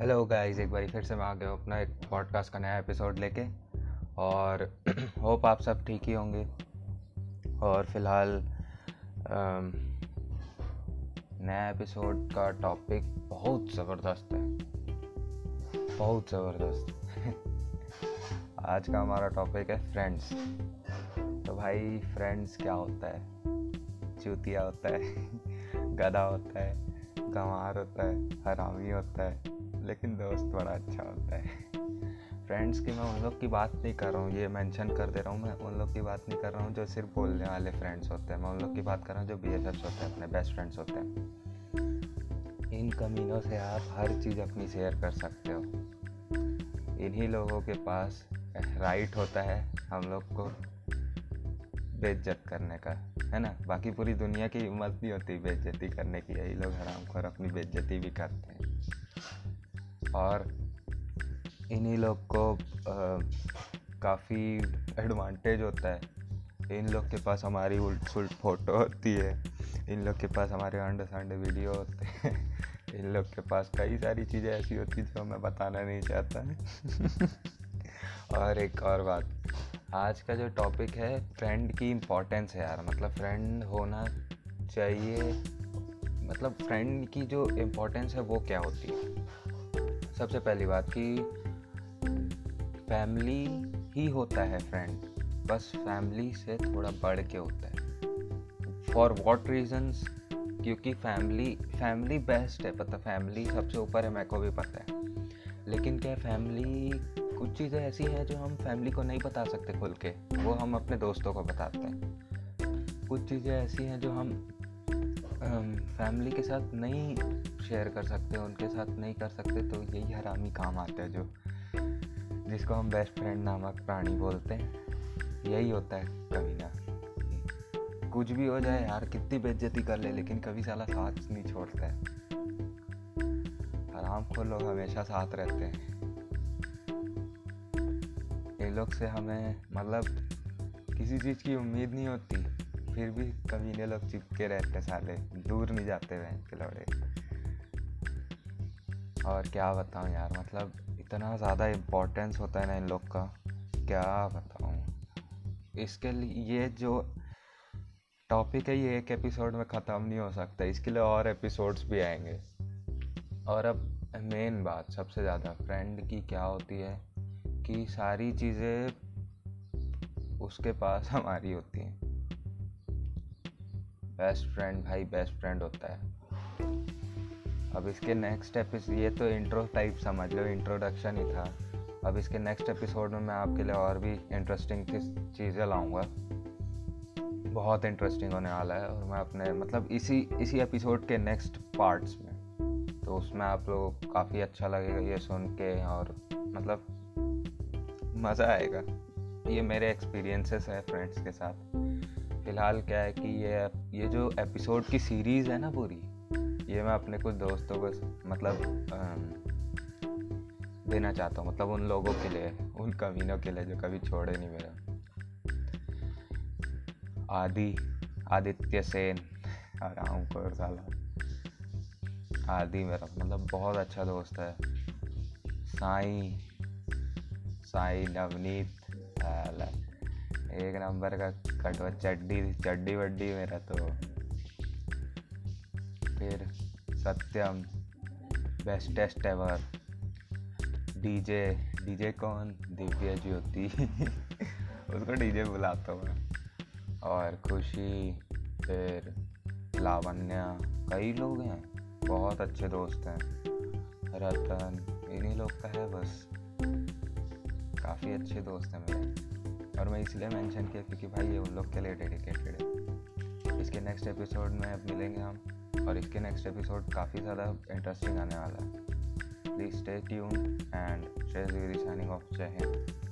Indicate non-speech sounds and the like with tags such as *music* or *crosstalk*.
Hello guys एक बार फिर से मैं आ गया हूँ अपना एक पॉडकास्ट का नया एपिसोड लेके और *clears throat* होप आप सब ठीक ही होंगे। और फ़िलहाल नया एपिसोड का टॉपिक बहुत ज़बरदस्त है। बहुत ज़बरदस्त। *laughs* आज का हमारा टॉपिक है फ्रेंड्स तो भाई फ्रेंड्स क्या होता है? चूतिया होता है, *laughs* गधा होता है गंवार होता है, हरामी होता है, लेकिन दोस्त बड़ा अच्छा होता है। फ्रेंड्स की मैं उन लोग की बात नहीं कर रहा हूँ, ये मेंशन कर दे रहा हूँ मैं, उन लोग की बात नहीं कर रहा हूँ जो सिर्फ़ बोलने वाले फ्रेंड्स होते हैं। मैं उन लोग की बात कर रहा हूँ जो बी होते हैं, अपने बेस्ट फ्रेंड्स होते हैं। इन कमीनों से आप हर चीज़ अपनी शेयर कर सकते हो। इन्हीं लोगों के पास राइट होता है हम लोग को बेइज्जत करने का। है ना? बाकी पूरी दुनिया की हिम्मत नहीं होती बेइज्जती करने की, यही लोग हराम खोर अपनी बेइज्जती भी करते हैं। और इन्हीं लोग को काफ़ी एडवांटेज होता है। इन लोग के पास हमारी उल्ट सुलट फ़ोटो होती है, इन लोग के पास हमारे अंडे संडे वीडियो होते हैं, इन लोग के पास कई सारी चीज़ें ऐसी होती जो मैं बताना नहीं चाहता। और एक और बात। आज का जो टॉपिक है फ्रेंड की इम्पोर्टेंस है यार। मतलब फ्रेंड होना चाहिए। मतलब फ्रेंड की जो इम्पोर्टेंस है, वो क्या होती है? सबसे पहली बात कि फैमिली ही होता है फ्रेंड बस फैमिली से थोड़ा बढ़ के होता है। फॉर वॉट रीजन्स क्योंकि फैमिली फैमिली बेस्ट है। पता फैमिली सबसे ऊपर है, मेरे को भी पता है। लेकिन क्या फैमिली कुछ चीज़ें ऐसी हैं जो हम फैमिली को नहीं बता सकते खुल के। वो हम अपने दोस्तों को बताते हैं। कुछ चीज़ें ऐसी हैं जो हम फैमिली के साथ नहीं शेयर कर सकते, उनके साथ नहीं कर सकते तो यही हरामी काम आता है जो, जिसको हम बेस्ट फ्रेंड नामक प्राणी बोलते हैं। यही होता है कभी ना कुछ भी हो जाए यार, कितनी बेज्जती कर ले, लेकिन कभी साला साथ नहीं छोड़ता। है आराम खोल लोग हमेशा साथ रहते हैं। ये लोग से हमें मतलब किसी चीज़ की उम्मीद नहीं होती, फिर भी कमीने लोग चिपके रहते साले, दूर नहीं जाते वह के लौड़े और क्या बताऊँ यार मतलब इतना ज़्यादा इम्पोर्टेंस होता है ना इन लोग का, क्या बताऊँ? इसके लिए ये जो टॉपिक है, ये एक एपिसोड में ख़त्म नहीं हो सकता, इसके लिए और एपिसोड्स भी आएँगे। और अब मेन बात सबसे ज़्यादा फ्रेंड की क्या होती है? कि सारी चीज़ें उसके पास *laughs* हमारी होती हैं। बेस्ट फ्रेंड भाई बेस्ट फ्रेंड होता है। अब इसके नेक्स्ट एपिसोड ये तो इंट्रो टाइप समझ लो इंट्रोडक्शन ही था। अब इसके नेक्स्ट एपिसोड में मैं आपके लिए और भी इंटरेस्टिंग चीज़ें लाऊँगा। बहुत इंटरेस्टिंग होने वाला है और मैं अपने मतलब इसी इसी एपिसोड के नेक्स्ट पार्ट्स में। तो उसमें आप लोग काफ़ी अच्छा लगेगा ये सुन के और मतलब मज़ा आएगा। ये मेरे एक्सपीरियंसेस है फ्रेंड्स के साथ। फ़िलहाल क्या है कि ये ये जो एपिसोड की सीरीज़ है ना पूरी, ये मैं अपने कुछ दोस्तों को मतलब देना चाहता हूँ। मतलब उन लोगों के लिए, उन कमीनों के लिए जो कभी छोड़े नहीं मेरा। आदि, आदित्य सेन आराम को साला आदि मेरा मतलब बहुत अच्छा दोस्त है। साई साई नवनीत एक नंबर का कटवा चड्डी चड्डी वड्डी मेरा तो। फिर Satyam bestest ever DJ DJ कौन? दिव्या ज्योति। *laughs* उसको डीजे बुलाता हूँ और खुशी, फिर लावण्या। कई लोग हैं, बहुत अच्छे दोस्त हैं। रतन, इन्हीं लोग का है बस। काफ़ी अच्छे दोस्त हैं मेरे। और मैं इसलिए मेंशन किया क्योंकि भाई ये उन लोग के लिए डेडिकेटेड है। इसके नेक्स्ट एपिसोड में अब मिलेंगे हम, और इसके नेक्स्ट एपिसोड काफ़ी ज़्यादा इंटरेस्टिंग आने वाला है। Please stay tune and share signing off जय हिंद